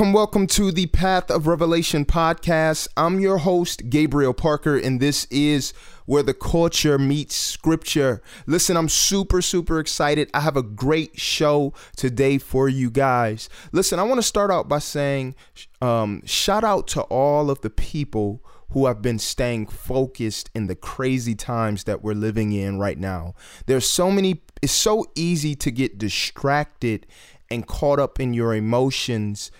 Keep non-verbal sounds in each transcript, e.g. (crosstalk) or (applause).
Welcome, welcome to the Path of Revelation podcast. I'm your host, Gabriel Parker, and this is where the culture meets scripture. Listen, I'm super, super excited. I have a great show today for you guys. Listen, I want to start out by saying um, shout out to all of the people who have been staying focused in the crazy times that we're living in right now. There's so many, it's so easy to get distracted and caught up in your emotions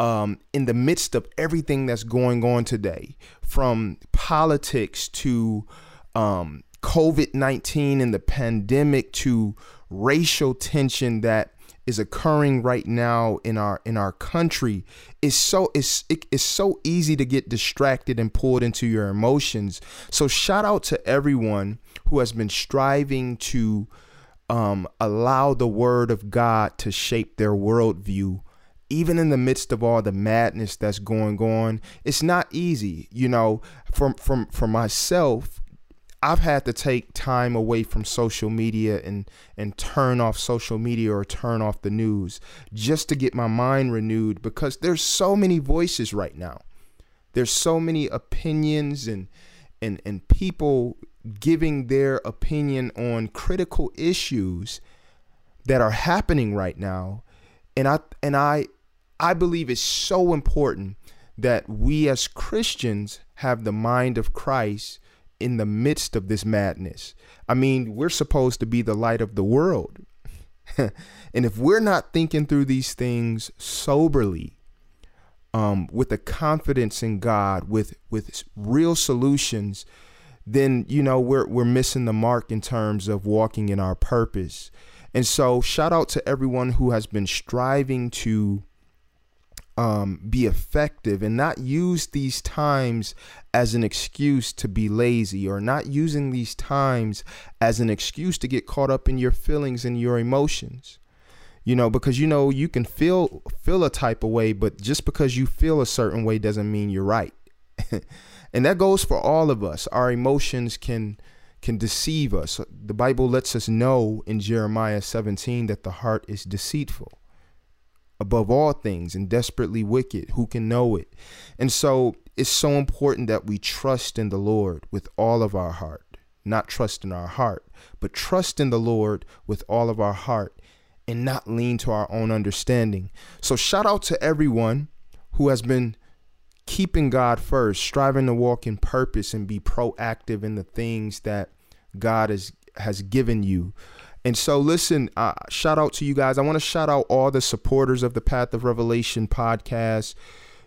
um, in the midst of everything that's going on today, from politics to um, COVID 19 and the pandemic to racial tension that is occurring right now in our in our country is so it's it, it's so easy to get distracted and pulled into your emotions. So shout out to everyone who has been striving to um, allow the word of god to shape their worldview even in the midst of all the madness that's going on it's not easy you know from from for myself I've had to take time away from social media and and turn off social media or turn off the news just to get my mind renewed because there's so many voices right now. There's so many opinions and and and people giving their opinion on critical issues that are happening right now. And I and I I believe it's so important that we as Christians have the mind of Christ in the midst of this madness. I mean, we're supposed to be the light of the world. (laughs) and if we're not thinking through these things soberly, um, with a confidence in God, with with real solutions, then you know we're we're missing the mark in terms of walking in our purpose. And so, shout out to everyone who has been striving to um, be effective and not use these times as an excuse to be lazy or not using these times as an excuse to get caught up in your feelings and your emotions. You know because you know you can feel feel a type of way but just because you feel a certain way doesn't mean you're right. (laughs) And that goes for all of us. Our emotions can can deceive us. The bible lets us know in jeremiah 17 that the heart is deceitful above all things and desperately wicked. Who can know it? And so it's so important that we trust in the Lord with all of our heart. Not trust in our heart, but trust in the Lord with all of our heart and not lean to our own understanding. So, shout out to everyone who has been keeping God first, striving to walk in purpose and be proactive in the things that God has, has given you. And so, listen, uh, shout out to you guys. I want to shout out all the supporters of the Path of Revelation podcast.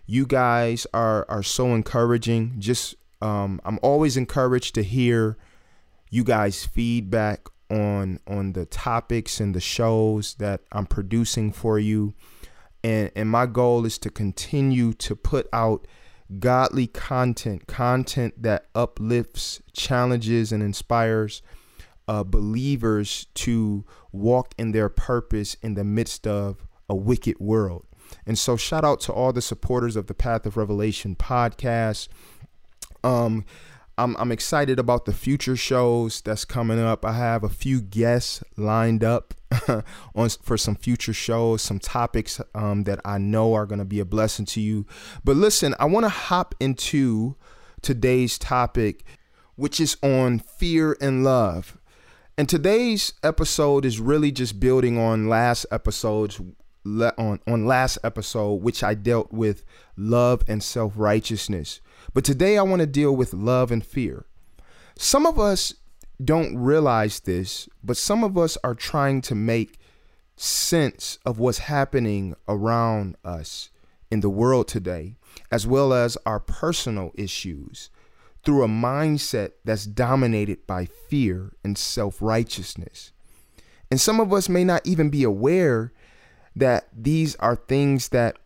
You guys are are so encouraging. Just, um, I'm always encouraged to hear you guys' feedback on on the topics and the shows that I'm producing for you. And and my goal is to continue to put out godly content, content that uplifts, challenges, and inspires uh, believers to walk in their purpose in the midst of a wicked world. And so, shout out to all the supporters of the Path of Revelation podcast. Um, I'm, I'm excited about the future shows that's coming up. I have a few guests lined up (laughs) on for some future shows, some topics um, that I know are going to be a blessing to you. But listen, I want to hop into today's topic, which is on fear and love. And today's episode is really just building on last episodes on on last episode which I dealt with love and self-righteousness. But today I want to deal with love and fear. Some of us don't realize this, but some of us are trying to make sense of what's happening around us in the world today, as well as our personal issues through a mindset that's dominated by fear and self righteousness. And some of us may not even be aware that these are things that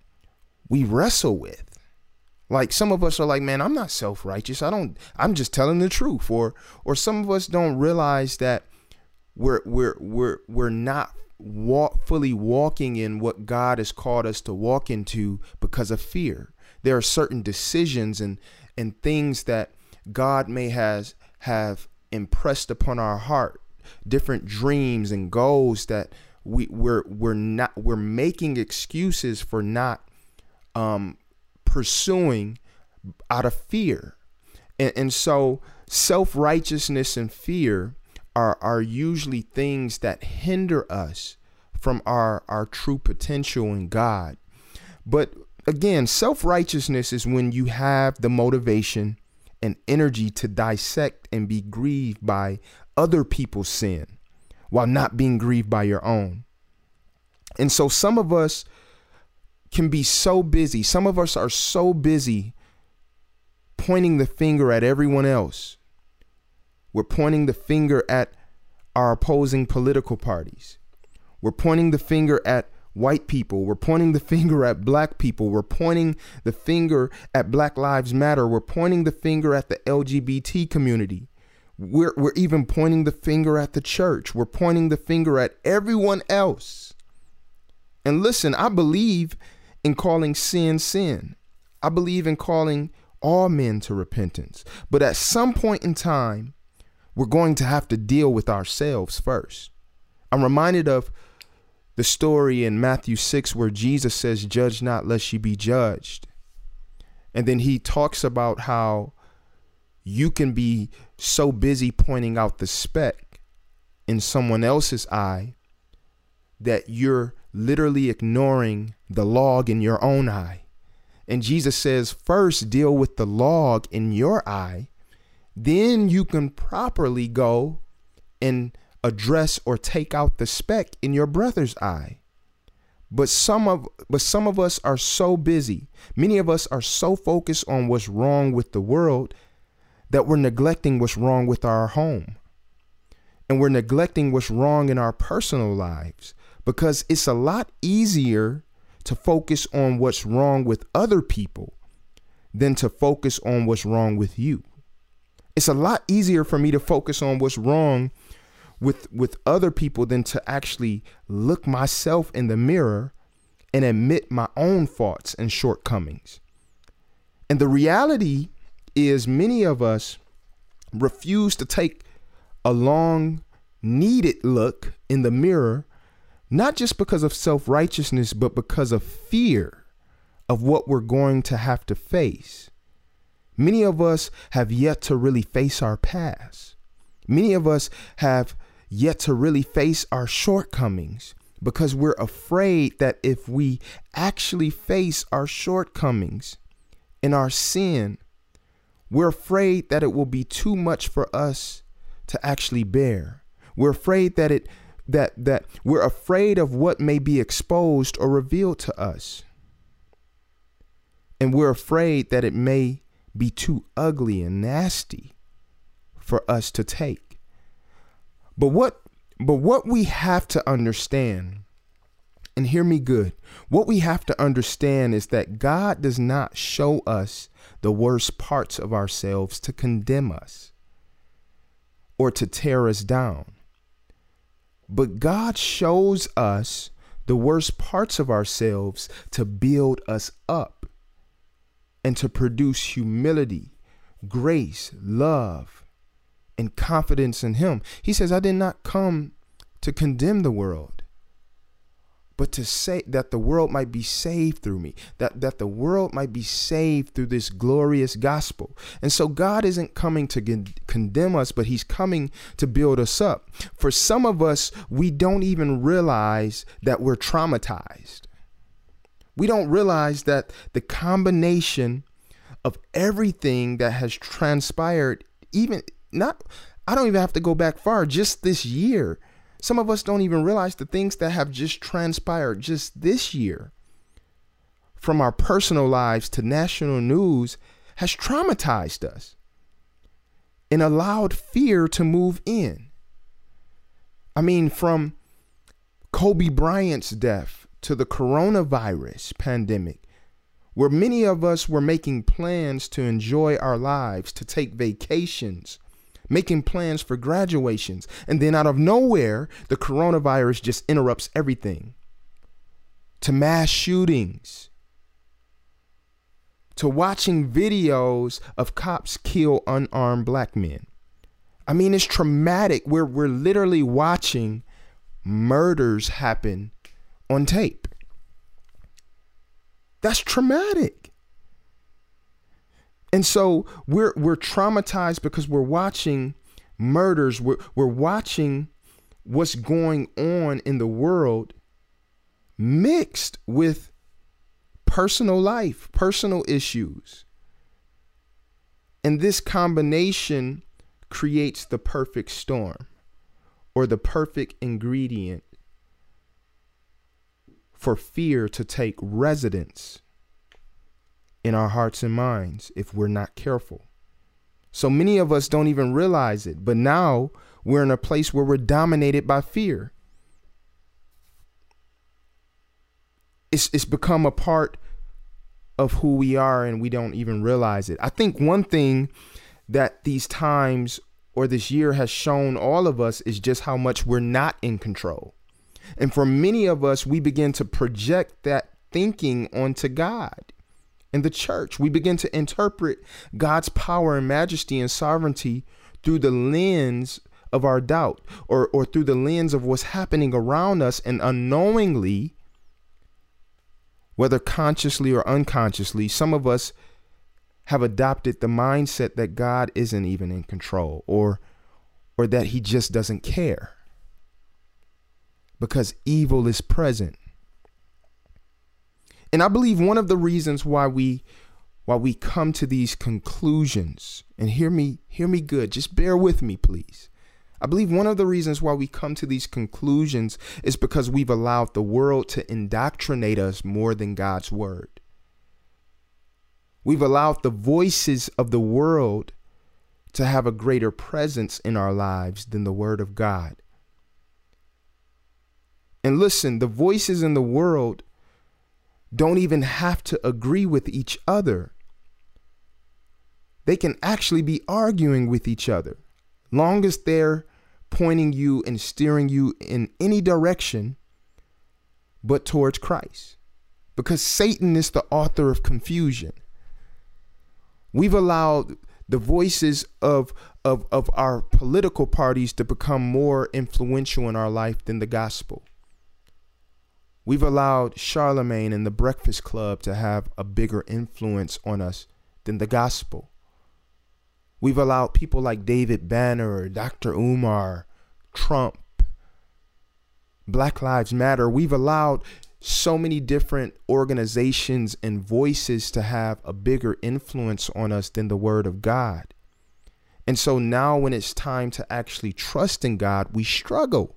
we wrestle with. Like some of us are like, man, I'm not self-righteous. I don't I'm just telling the truth. Or or some of us don't realize that we're we're we're we're not walk fully walking in what God has called us to walk into because of fear. There are certain decisions and and things that God may has have impressed upon our heart, different dreams and goals that we we're we're not we're making excuses for not um pursuing out of fear. And, and so self-righteousness and fear are are usually things that hinder us from our our true potential in God. But again, self-righteousness is when you have the motivation and energy to dissect and be grieved by other people's sin while not being grieved by your own. And so some of us can be so busy, some of us are so busy pointing the finger at everyone else we're pointing the finger at our opposing political parties. We're pointing the finger at white people. We're pointing the (laughs) finger at black people. We're pointing the finger at Black Lives Matter. We're pointing the finger at the LGBT community. We're, we're even pointing the finger at the church. We're pointing the finger at everyone else. And listen, I believe in calling sin sin. I believe in calling all men to repentance. But at some point in time, we're going to have to deal with ourselves first. I'm reminded of the story in Matthew 6 where Jesus says, Judge not, lest ye be judged. And then he talks about how you can be so busy pointing out the speck in someone else's eye that you're literally ignoring the log in your own eye. And Jesus says, first deal with the log in your eye then you can properly go and address or take out the speck in your brother's eye. But some of but some of us are so busy. Many of us are so focused on what's wrong with the world that we're neglecting what's wrong with our home. And we're neglecting what's wrong in our personal lives because it's a lot easier to focus on what's wrong with other people than to focus on what's wrong with you it's a lot easier for me to focus on what's wrong with with other people than to actually look myself in the mirror and admit my own faults and shortcomings. And the reality is many of us refuse to take a long needed look in the mirror not just because of self-righteousness but because of fear of what we're going to have to face. Many of us have yet to really face our past. Many of us have yet to really face our shortcomings because we're afraid that if we actually face our shortcomings and our sin, we're afraid that it will be too much for us to actually bear. We're afraid that it that that we're afraid of what may be exposed or revealed to us. And we're afraid that it may be too ugly and nasty for us to take. But what but what we have to understand and hear me good. What we have to understand is that God does not show us the worst parts of ourselves to condemn us or to tear us down. But God shows us the worst parts of ourselves to build us up and to produce humility, grace, love, and confidence in Him. He says, I did not come to condemn the world, but to say that the world might be saved through me, that, that the world might be saved through this glorious gospel. And so God isn't coming to con- condemn us, but He's coming to build us up. For some of us, we don't even realize that we're traumatized. We don't realize that the combination of everything that has transpired, even not, I don't even have to go back far, just this year. Some of us don't even realize the things that have just transpired just this year from our personal lives to national news has traumatized us and allowed fear to move in. I mean, from Kobe Bryant's death to the coronavirus pandemic, where many of us were making plans to enjoy our lives, to take vacations, making plans for graduations. And then out of nowhere, the coronavirus just interrupts everything to mass shootings, to watching videos of cops kill unarmed black men. I mean, it's traumatic. We're, we're literally watching murders happen on tape. That's traumatic. And so we're we're traumatized because we're watching murders, we're we're watching what's going on in the world mixed with personal life, personal issues. And this combination creates the perfect storm or the perfect ingredient for fear to take residence in our hearts and minds if we're not careful. So many of us don't even realize it, but now we're in a place where we're dominated by fear. It's, it's become a part of who we are and we don't even realize it. I think one thing that these times or this year has shown all of us is just how much we're not in control. And for many of us, we begin to project that thinking onto God and the church. We begin to interpret God's power and majesty and sovereignty through the lens of our doubt or, or through the lens of what's happening around us and unknowingly whether consciously or unconsciously some of us have adopted the mindset that God isn't even in control or or that he just doesn't care because evil is present. And I believe one of the reasons why we why we come to these conclusions and hear me hear me good, just bear with me please. I believe one of the reasons why we come to these conclusions is because we've allowed the world to indoctrinate us more than God's word. We've allowed the voices of the world to have a greater presence in our lives than the word of God. And listen, the voices in the world don't even have to agree with each other. They can actually be arguing with each other. Long as they're pointing you and steering you in any direction but towards Christ. Because Satan is the author of confusion. We've allowed the voices of, of, of our political parties to become more influential in our life than the gospel. We've allowed Charlamagne and the Breakfast Club to have a bigger influence on us than the gospel. We've allowed people like David Banner Dr. Umar, Trump, Black Lives Matter. We've allowed so many different organizations and voices to have a bigger influence on us than the Word of God. And so now, when it's time to actually trust in God, we struggle.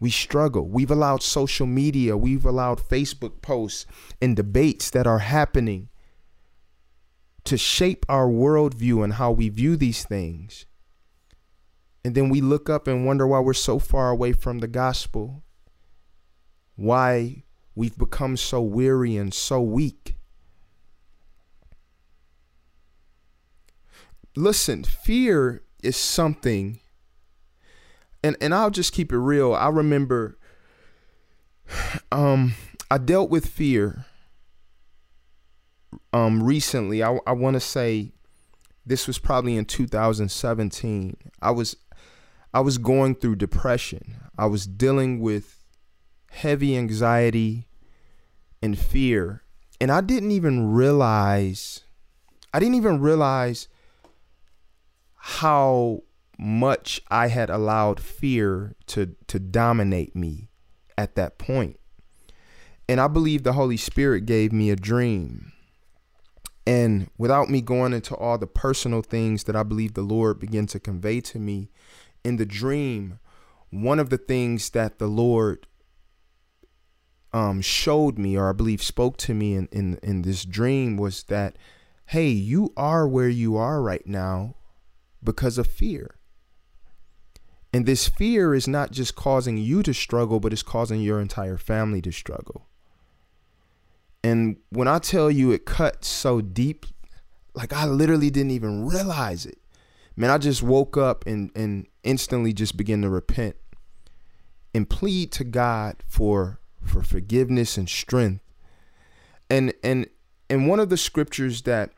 We struggle. We've allowed social media, we've allowed Facebook posts and debates that are happening to shape our worldview and how we view these things. And then we look up and wonder why we're so far away from the gospel, why we've become so weary and so weak. Listen, fear is something and and I'll just keep it real. I remember um I dealt with fear um recently. I I want to say this was probably in 2017. I was I was going through depression. I was dealing with heavy anxiety and fear. And I didn't even realize I didn't even realize how much I had allowed fear to to dominate me at that point. And I believe the Holy Spirit gave me a dream. And without me going into all the personal things that I believe the Lord began to convey to me in the dream, one of the things that the Lord um, showed me, or I believe spoke to me in, in, in this dream, was that, hey, you are where you are right now because of fear. And this fear is not just causing you to struggle, but it's causing your entire family to struggle. And when I tell you it cut so deep, like I literally didn't even realize it. Man, I just woke up and and instantly just began to repent and plead to God for for forgiveness and strength. And and and one of the scriptures that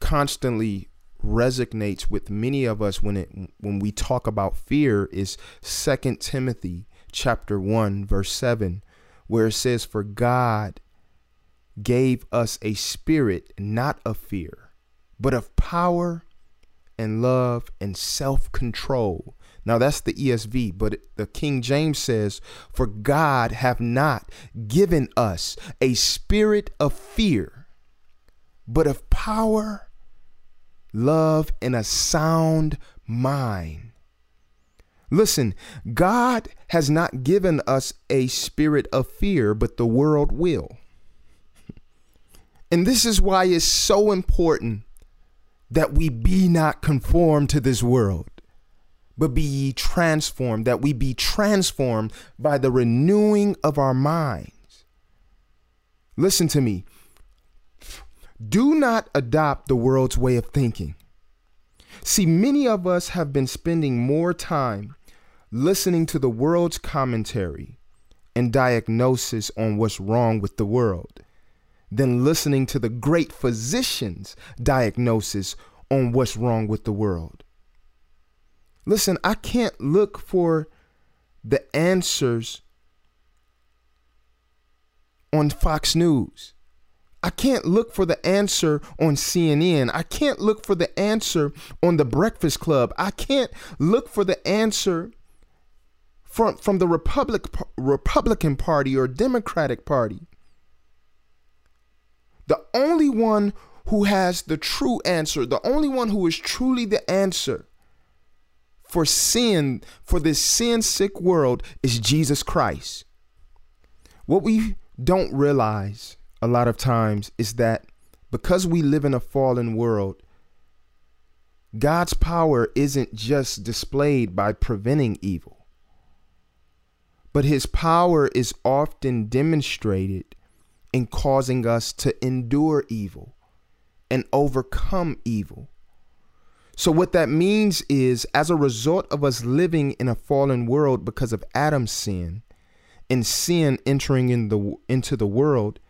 constantly resonates with many of us when it when we talk about fear is Second Timothy chapter 1 verse 7 where it says for God gave us a spirit not of fear but of power and love and self-control. Now that's the ESV, but the King James says, For God have not given us a spirit of fear, but of power, love, and a sound mind. Listen, God has not given us a spirit of fear, but the world will. And this is why it's so important that we be not conformed to this world but be ye transformed, that we be transformed by the renewing of our minds. Listen to me. Do not adopt the world's way of thinking. See, many of us have been spending more time listening to the world's commentary and diagnosis on what's wrong with the world than listening to the great physician's diagnosis on what's wrong with the world. Listen, I can't look for the answers on Fox News. I can't look for the answer on CNN. I can't look for the answer on the Breakfast Club. I can't look for the answer from from the Republic Republican Party or Democratic Party. The only one who has the true answer, the only one who is truly the answer for sin, for this sin sick world, is Jesus Christ. What we don't realize a lot of times is that because we live in a fallen world, God's power isn't just displayed by preventing evil, but his power is often demonstrated in causing us to endure evil and overcome evil. So, what that means is, as a result of us living in a fallen world because of Adam's sin, and sin entering in the, into the world,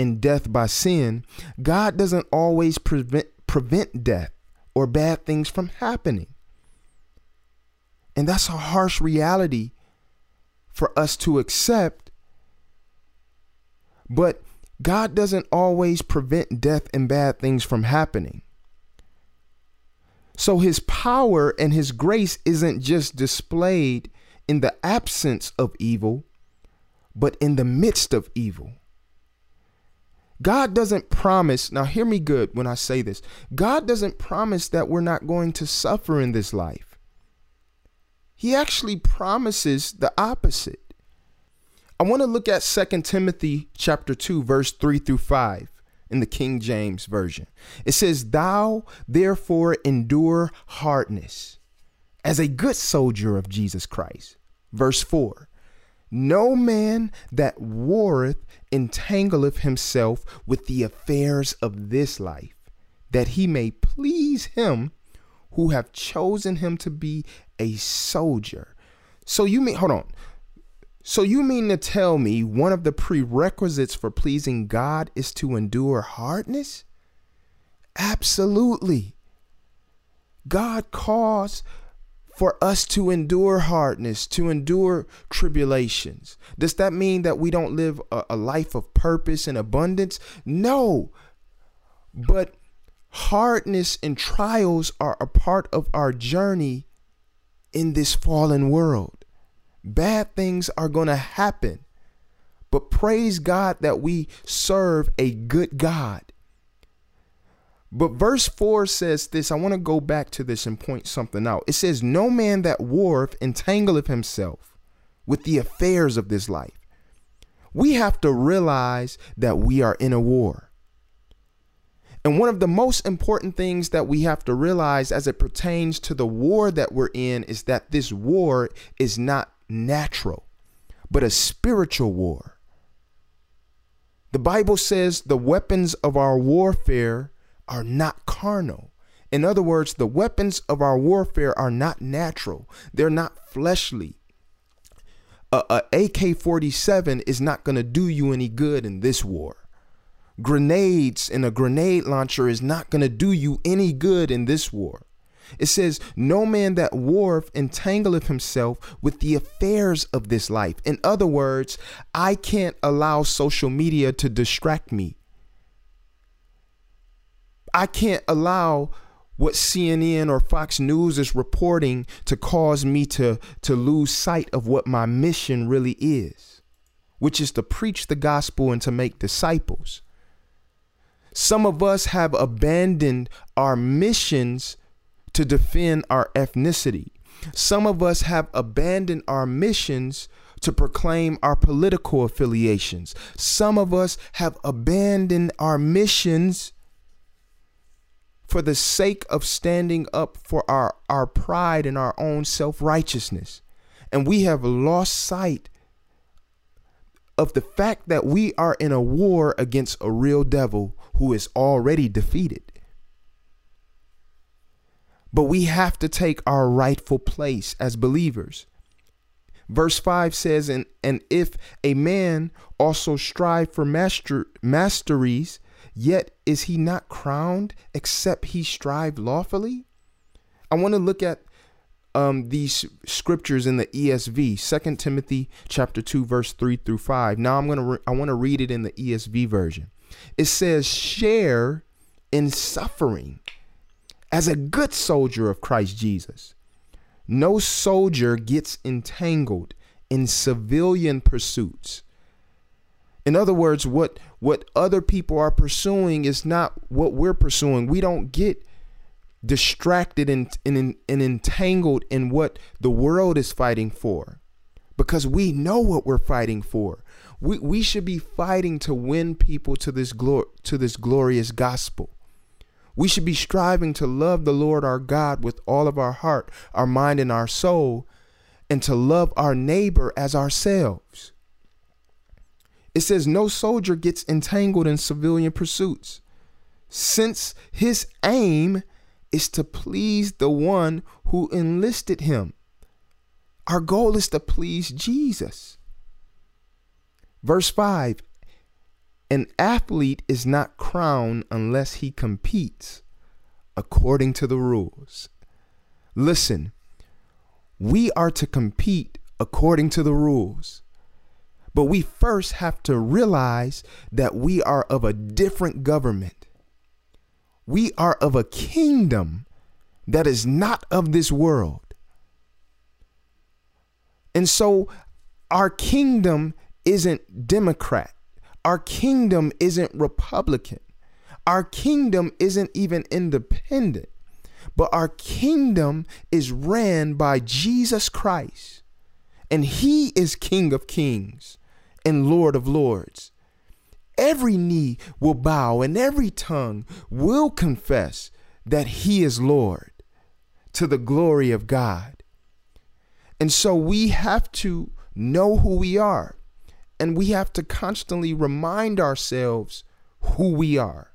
and death by sin, God doesn't always prevent, prevent death or bad things from happening. And that's a harsh reality for us to accept. But God doesn't always prevent death and bad things from happening. So his power and his grace isn't just displayed in the absence of evil, but in the midst of evil. God doesn't promise, now hear me good when I say this. God doesn't promise that we're not going to suffer in this life. He actually promises the opposite. I want to look at 2 Timothy chapter 2 verse 3 through 5 in the King James Version. It says, Thou therefore endure hardness as a good soldier of Jesus Christ. Verse 4 No man that warreth entangleth himself with the affairs of this life, that he may please him who have chosen him to be a soldier. So you mean, hold on. So you mean to tell me one of the prerequisites for pleasing God is to endure hardness? Absolutely. God calls for us to endure hardness, to endure tribulations. Does that mean that we don't live a, a life of purpose and abundance? No. But hardness and trials are a part of our journey in this fallen world. Bad things are going to happen. But praise God that we serve a good God. But verse 4 says this. I want to go back to this and point something out. It says, No man that warreth entangleth himself with the affairs of this life. We have to realize that we are in a war. And one of the most important things that we have to realize as it pertains to the war that we're in is that this war is not natural, but a spiritual war. The Bible says the weapons of our warfare are not carnal. In other words, the weapons of our warfare are not natural, they're not fleshly. A, a AK 47 is not going to do you any good in this war. Grenades and a grenade launcher is not going to do you any good in this war. It says, No man that warreth entangleth himself with the affairs of this life. In other words, I can't allow social media to distract me. I can't allow what CNN or Fox News is reporting to cause me to, to lose sight of what my mission really is, which is to preach the gospel and to make disciples. Some of us have abandoned our missions to defend our ethnicity. Some of us have abandoned our missions to proclaim our political affiliations. Some of us have abandoned our missions for the sake of standing up for our, our pride and our own self righteousness. And we have lost sight of the fact that we are in a war against a real devil who is already defeated. But we have to take our rightful place as believers. Verse 5 says, And, and if a man also strive for master, masteries, Yet is he not crowned except he strive lawfully? I want to look at um, these scriptures in the ESV, 2 Timothy chapter 2, verse 3 through 5. Now I'm gonna re- I want to read it in the ESV version. It says, share in suffering as a good soldier of Christ Jesus. No soldier gets entangled in civilian pursuits in other words, what what other people are pursuing is not what we're pursuing. We don't get distracted and, and, and entangled in what the world is fighting for because we know what we're fighting for. We, we should be fighting to win people to this glor- to this glorious gospel. We should be striving to love the Lord our God with all of our heart, our mind, and our soul, and to love our neighbor as ourselves. It says, No soldier gets entangled in civilian pursuits, since his aim is to please the one who enlisted him. Our goal is to please Jesus. Verse 5 An athlete is not crowned unless he competes according to the rules. Listen, we are to compete according to the rules. But we first have to realize that we are of a different government. We are of a kingdom that is not of this world. And so our kingdom isn't Democrat. Our kingdom isn't Republican. Our kingdom isn't even independent. But our kingdom is ran by Jesus Christ. And he is King of Kings and Lord of Lords. Every knee will bow and every tongue will confess that He is Lord to the glory of God. And so we have to know who we are and we have to constantly remind ourselves who we are.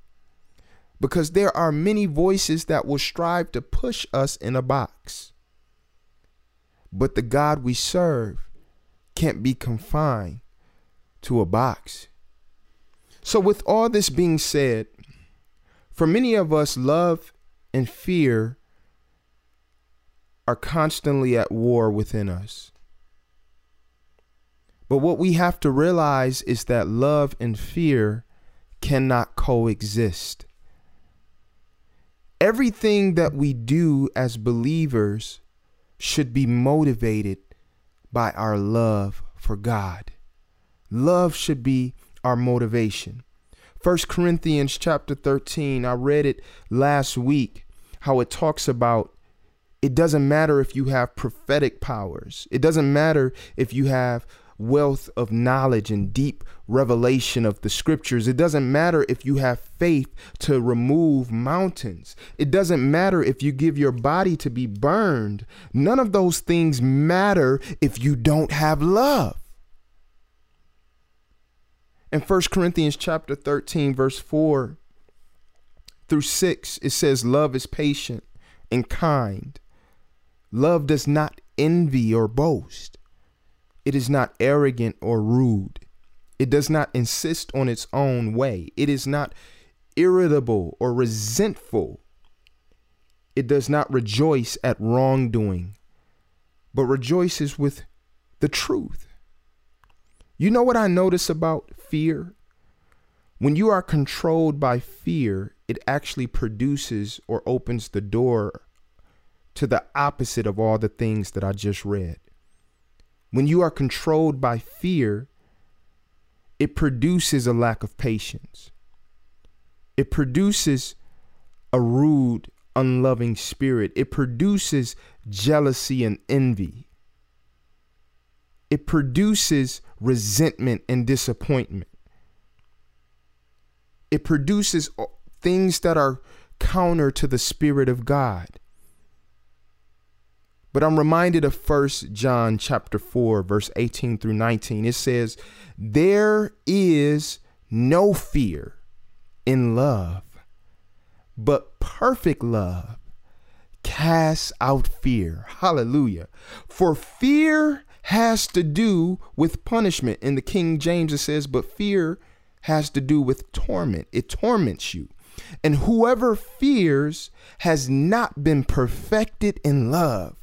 Because there are many voices that will strive to push us in a box. But the God we serve can't be confined to a box. So, with all this being said, for many of us, love and fear are constantly at war within us. But what we have to realize is that love and fear cannot coexist. Everything that we do as believers should be motivated by our love for God. Love should be our motivation. 1 Corinthians chapter 13, I read it last week, how it talks about it doesn't matter if you have prophetic powers. It doesn't matter if you have wealth of knowledge and deep revelation of the scriptures. It doesn't matter if you have faith to remove mountains. It doesn't matter if you give your body to be burned. None of those things matter if you don't have love. In 1 Corinthians chapter 13 verse 4 through 6, it says, Love is patient and kind. Love does not envy or boast. It is not arrogant or rude. It does not insist on its own way. It is not irritable or resentful. It does not rejoice at wrongdoing, but rejoices with the truth. You know what I notice about fear? When you are controlled by fear, it actually produces or opens the door to the opposite of all the things that I just read. When you are controlled by fear, it produces a lack of patience. It produces a rude, unloving spirit. It produces jealousy and envy. It produces resentment and disappointment. It produces things that are counter to the Spirit of God. But I'm reminded of First John chapter 4 verse 18 through 19. It says, "There is no fear in love, but perfect love casts out fear." Hallelujah. For fear has to do with punishment. In the King James it says, "But fear has to do with torment. It torments you." And whoever fears has not been perfected in love.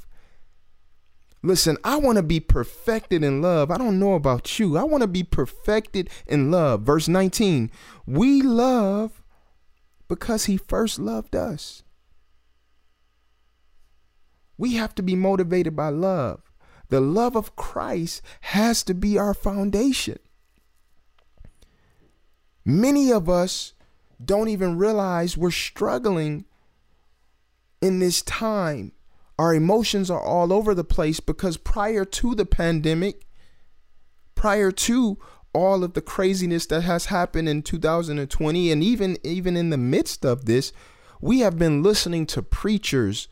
Listen, I want to be perfected in love. I don't know about you. I want to be perfected in love. Verse 19 We love because he first loved us. We have to be motivated by love. The love of Christ has to be our foundation. Many of us don't even realize we're struggling in this time our emotions are all over the place because prior to the pandemic, prior to all of the craziness that has happened in 2020 and even even in the midst of this, we have been listening to preachers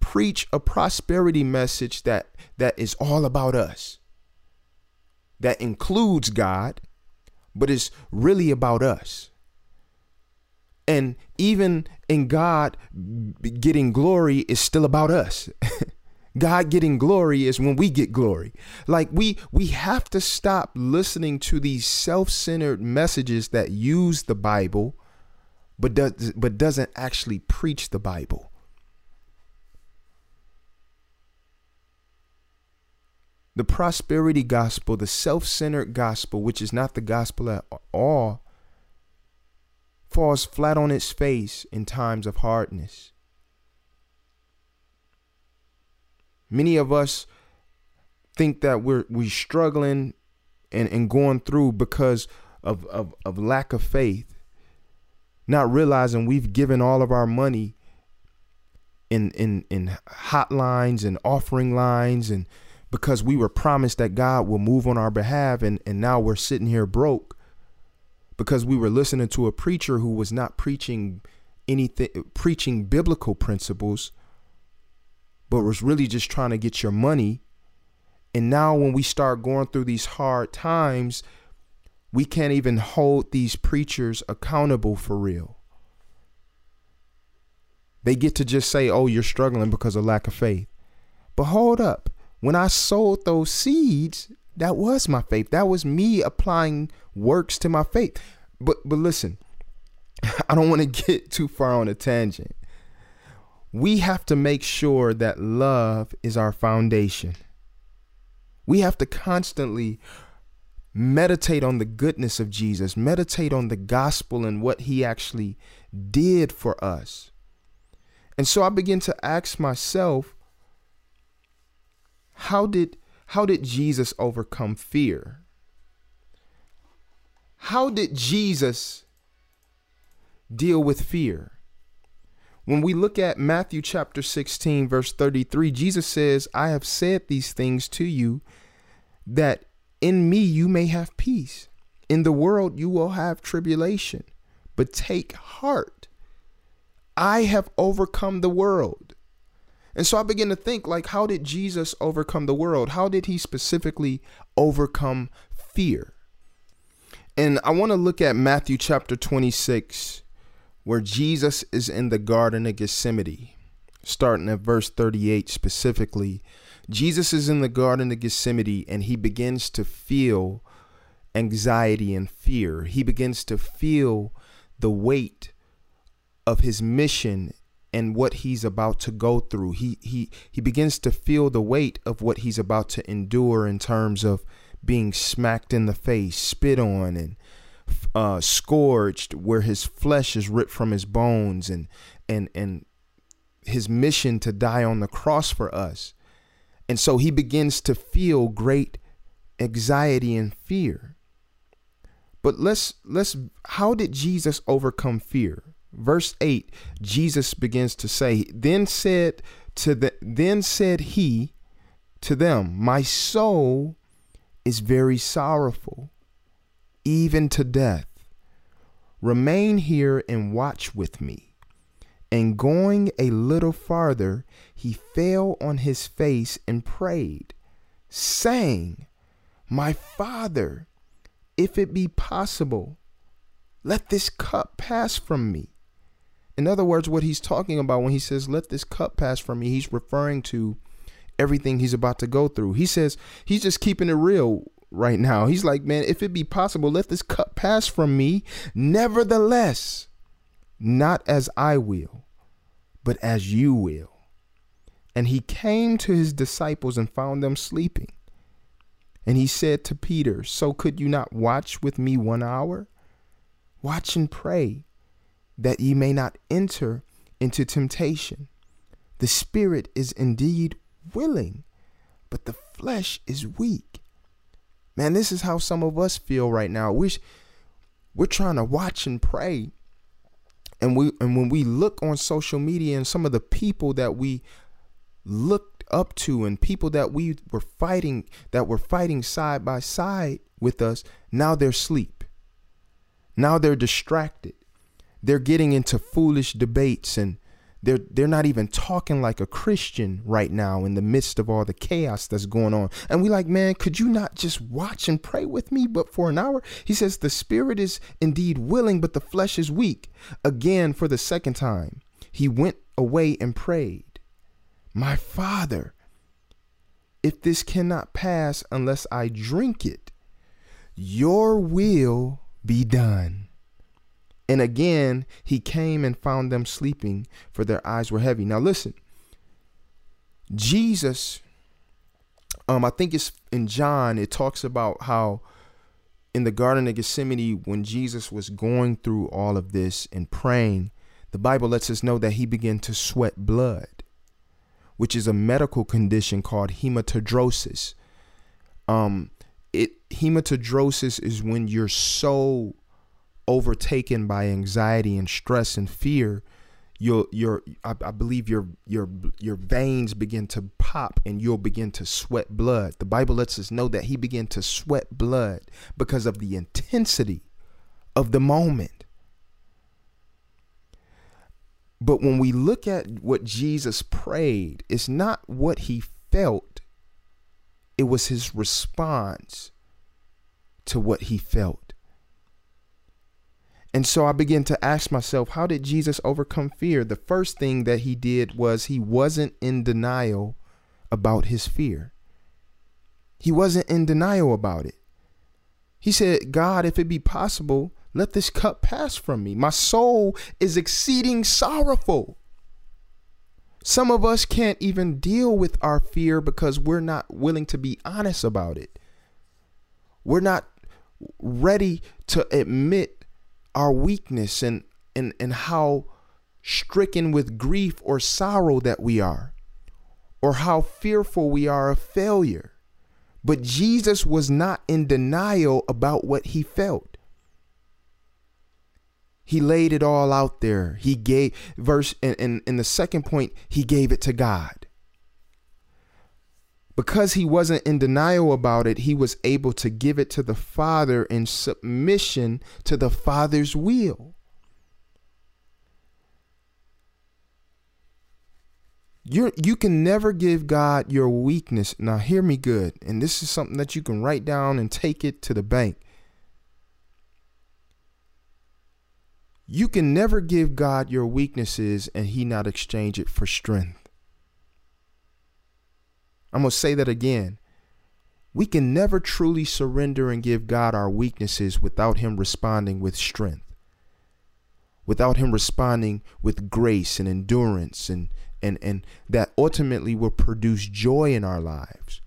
preach a prosperity message that that is all about us. That includes God, but it's really about us. And even in God getting glory is still about us. (laughs) God getting glory is when we get glory. Like we we have to stop listening to these self-centered messages that use the Bible but does but doesn't actually preach the Bible. The prosperity gospel, the self-centered gospel, which is not the gospel at all, falls flat on its face in times of hardness. Many of us think that we're we struggling and, and going through because of, of, of lack of faith, not realizing we've given all of our money in in in hotlines and offering lines and because we were promised that God will move on our behalf and, and now we're sitting here broke because we were listening to a preacher who was not preaching anything preaching biblical principles but was really just trying to get your money. And now when we start going through these hard times we can't even hold these preachers accountable for real. They get to just say oh you're struggling because of lack of faith. But hold up when i sowed those seeds that was my faith. That was me applying works to my faith. But but listen, (laughs) I don't want to get too far on a tangent. We have to make sure that love is our foundation. We have to constantly meditate on the goodness of Jesus, meditate on the gospel and what he actually did for us. And so I begin to ask myself, how did how did Jesus overcome fear? How did Jesus deal with fear? When we look at Matthew chapter 16, verse 33, Jesus says, I have said these things to you that in me you may have peace. In the world you will have tribulation, but take heart. I have overcome the world. And so I begin to think like how did Jesus overcome the world? How did he specifically overcome fear? And I want to look at Matthew chapter 26 where Jesus is in the Garden of Gethsemane, starting at verse 38 specifically. Jesus is in the Garden of Gethsemane and he begins to feel anxiety and fear. He begins to feel the weight of his mission and what he's about to go through. He he he begins to feel the weight of what he's about to endure in terms of being smacked in the face, spit on, and uh, where his flesh is ripped from his bones, and and and his mission to die on the cross for us. And so he begins to feel great anxiety and fear. But let's let's how did Jesus overcome fear? Verse 8, Jesus begins to say, then said to the then said he to them, My soul is very sorrowful, even to death. Remain here and watch with me. And going a little farther, he fell on his face and prayed, saying, My father, if it be possible, let this cup pass from me. In other words, what he's talking about when he says, Let this cup pass from me, he's referring to everything he's about to go through. He says he's just keeping it real right now. He's like, Man, if it be possible, let this cup pass from me. Nevertheless, not as I will, but as you will. And he came to his disciples and found them sleeping. And he said to Peter, So could you not watch with me one hour? Watch and pray that ye may not enter into temptation. The spirit is indeed willing, but the flesh is weak. Man, this is how some of us feel right now. We're, we're trying to watch and pray. And we and when we look on social media and some of the people that we looked up to and people that we were fighting that were fighting side by side with us, now they're asleep. Now they're distracted they're getting into foolish debates and they're they're not even talking like a Christian right now in the midst of all the chaos that's going on. And we like, man, could you not just watch and pray with me but for an hour? He says the spirit is indeed willing but the flesh is weak. Again for the second time, he went away and prayed. My Father, if this cannot pass unless I drink it, your will be done. And again, he came and found them sleeping, for their eyes were heavy. Now, listen, Jesus, um, I think it's in John, it talks about how in the Garden of Gethsemane, when Jesus was going through all of this and praying, the Bible lets us know that he began to sweat blood, which is a medical condition called hematidrosis. Um, it hematidrosis is when you're so overtaken by anxiety and stress and fear, your your I, I, believe your your your veins begin to pop and you'll begin to sweat blood. The Bible lets us know that he began to sweat blood because of the intensity of the moment. But when we look at what Jesus prayed, it's not what he felt, it was his response to what he felt. And so I began to ask myself, how did Jesus overcome fear? The first thing that he did was he wasn't in denial about his fear. He wasn't in denial about it. He said, God, if it be possible, let this cup pass from me. My soul is exceeding sorrowful. Some of us can't even deal with our fear because we're not willing to be honest about it. We're not ready to admit our weakness and and and how stricken with grief or sorrow that we are or how fearful we are of failure. But Jesus was not in denial about what he felt. He laid it all out there. He gave verse and in, in the second point he gave it to God because he wasn't in denial about it, he was able to give it to the Father in submission to the Father's will. you you can never give God your weakness. Now, hear me good. And this is something that you can write down and take it to the bank. You can never give God your weaknesses and He not exchange it for strength. I'm going to say that again. We can never truly surrender and give God our weaknesses without Him responding with strength, without Him responding with grace and endurance, and, and, and that ultimately will produce joy in our lives.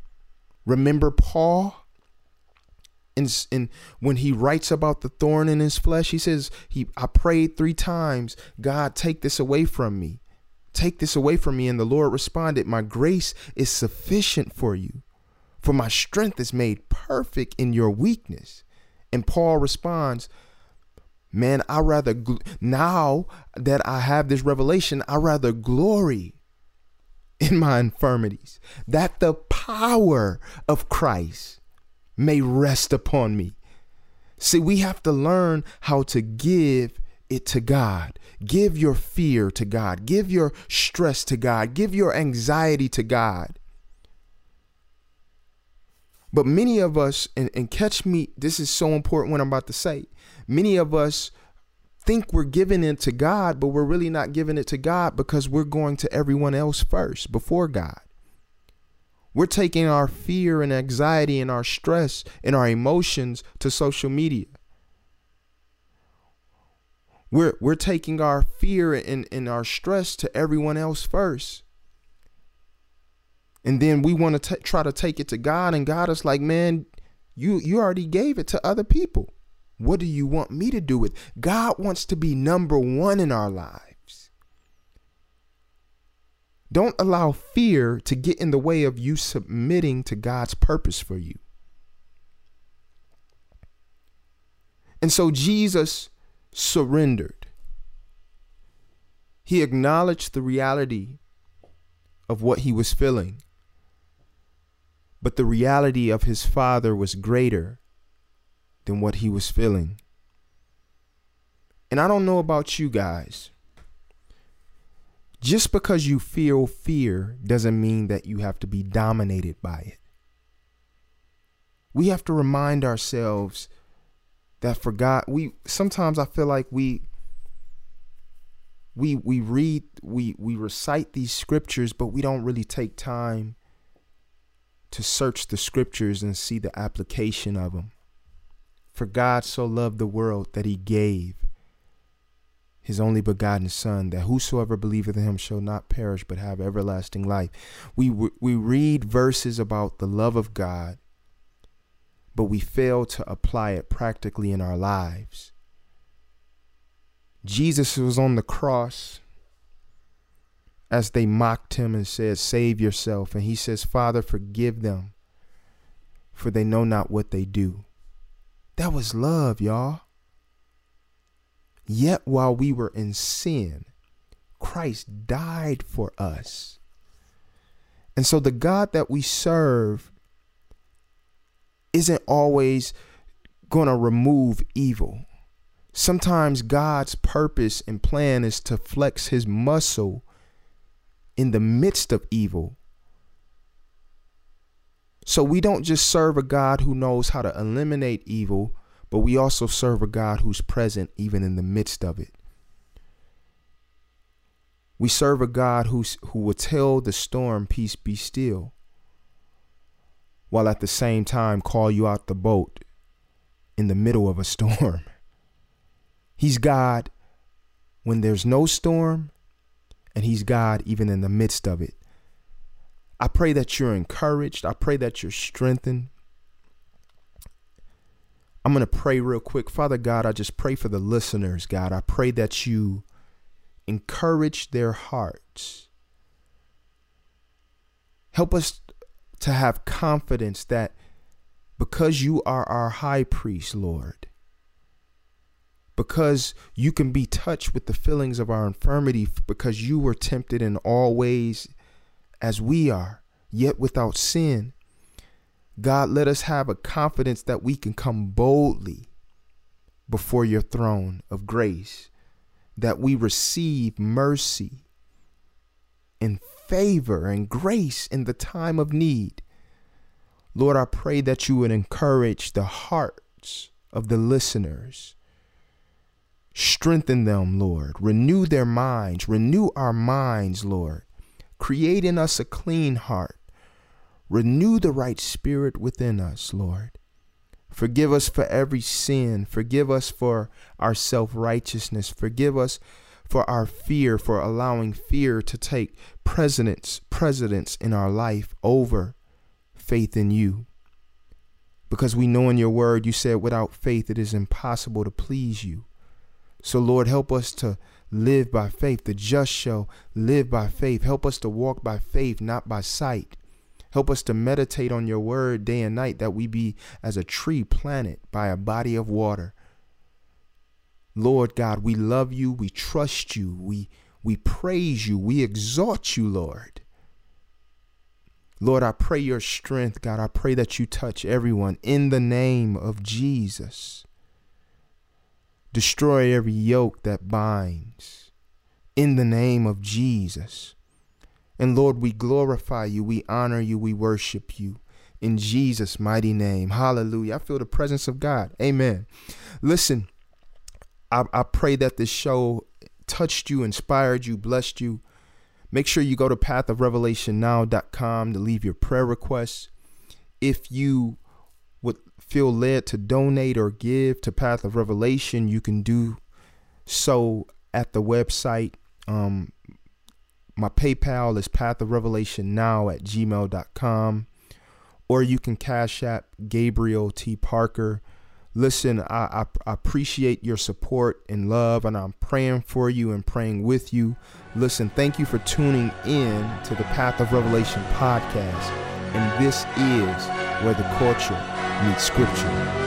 Remember Paul? And, and when he writes about the thorn in his flesh, he says, he, I prayed three times, God, take this away from me. Take this away from me. And the Lord responded, My grace is sufficient for you, for my strength is made perfect in your weakness. And Paul responds, Man, I rather, gl- now that I have this revelation, I rather glory in my infirmities, that the power of Christ may rest upon me. See, we have to learn how to give it to God. Give your fear to God. Give your stress to God. Give your anxiety to God. But many of us, and, and catch me, this is so important what I'm about to say. Many of us think we're giving it to God, but we're really not giving it to God because we're going to everyone else first before God. We're taking our fear and anxiety and our stress and our emotions to social media. We're, we're taking our fear and, and our stress to everyone else first. And then we want to try to take it to God, and God is like, man, you you already gave it to other people. What do you want me to do with? God wants to be number one in our lives. Don't allow fear to get in the way of you submitting to God's purpose for you. And so Jesus surrendered. He acknowledged the reality of what he was feeling. But the reality of his father was greater than what he was feeling. And I don't know about you guys, just because you feel fear doesn't mean that you have to be dominated by it. We have to remind ourselves that for God, we sometimes I feel like we we we read we we recite these scriptures but we don't really take time to search the scriptures and see the application of them. For God so loved the world that he gave his only begotten Son, that whosoever believeth in him shall not perish but have everlasting life. We, we read verses about the love of God, but we fail to apply it practically in our lives. Jesus was on the cross as they mocked him and said, Save yourself. And he says, Father, forgive them, for they know not what they do. That was love, y'all. Yet while we were in sin, Christ died for us. And so the God that we serve isn't always going to remove evil. Sometimes God's purpose and plan is to flex his muscle in the midst of evil. So we don't just serve a God who knows how to eliminate evil, but we also serve a God who's present even in the midst of it. We serve a God who's, who will tell the storm, Peace be still, while at the same time call you out the boat in the middle of a storm. He's God when there's no storm, and He's God even in the midst of it. I pray that you're encouraged. I pray that you're strengthened. I'm going to pray real quick. Father God, I just pray for the listeners, God. I pray that you encourage their hearts. Help us to have confidence that because you are our high priest, Lord, because you can be touched with the feelings of our infirmity, because you were tempted in all ways as we are, yet without sin. God, let us have a confidence that we can come boldly before your throne of grace, that we receive mercy and favor and grace in the time of need. Lord, I pray that you would encourage the hearts of the listeners Strengthen them, Lord. Renew their minds. Renew our minds, Lord. Create in us a clean heart. Renew the right spirit within us, Lord. Forgive us for every sin. Forgive us for our self righteousness. Forgive us for our fear, for allowing fear to take precedence, precedence in our life over faith in you. Because we know in your word you said without faith it is impossible to please you. So, Lord, help us to live by faith. The just shall live by faith. Help us to walk by faith, not by sight. Help us to meditate on your word day and night that we be as a tree planted by a body of water. Lord God, we love you, we trust you, we we praise you, we exalt you, Lord. Lord, I pray your strength, God. I pray that you touch everyone in the name of Jesus. Destroy every yoke that binds in the name of Jesus. And Lord, we glorify you, we honor you, we worship you in Jesus' mighty name. Hallelujah. I feel the presence of God. Amen. Listen, I, I pray that this show touched you, inspired you, blessed you. Make sure you go to pathofrevelationnow.com to leave your prayer requests. If you would feel led to donate or give to Path of Revelation, you can do so at the website. Um, my PayPal is pathofrevelationnow at gmail.com. Or you can cash app Gabriel T. Parker. Listen, I, I, I appreciate your support and love, and I'm praying for you and praying with you. Listen, thank you for tuning in to the Path of Revelation podcast. And this is where the culture meets scripture.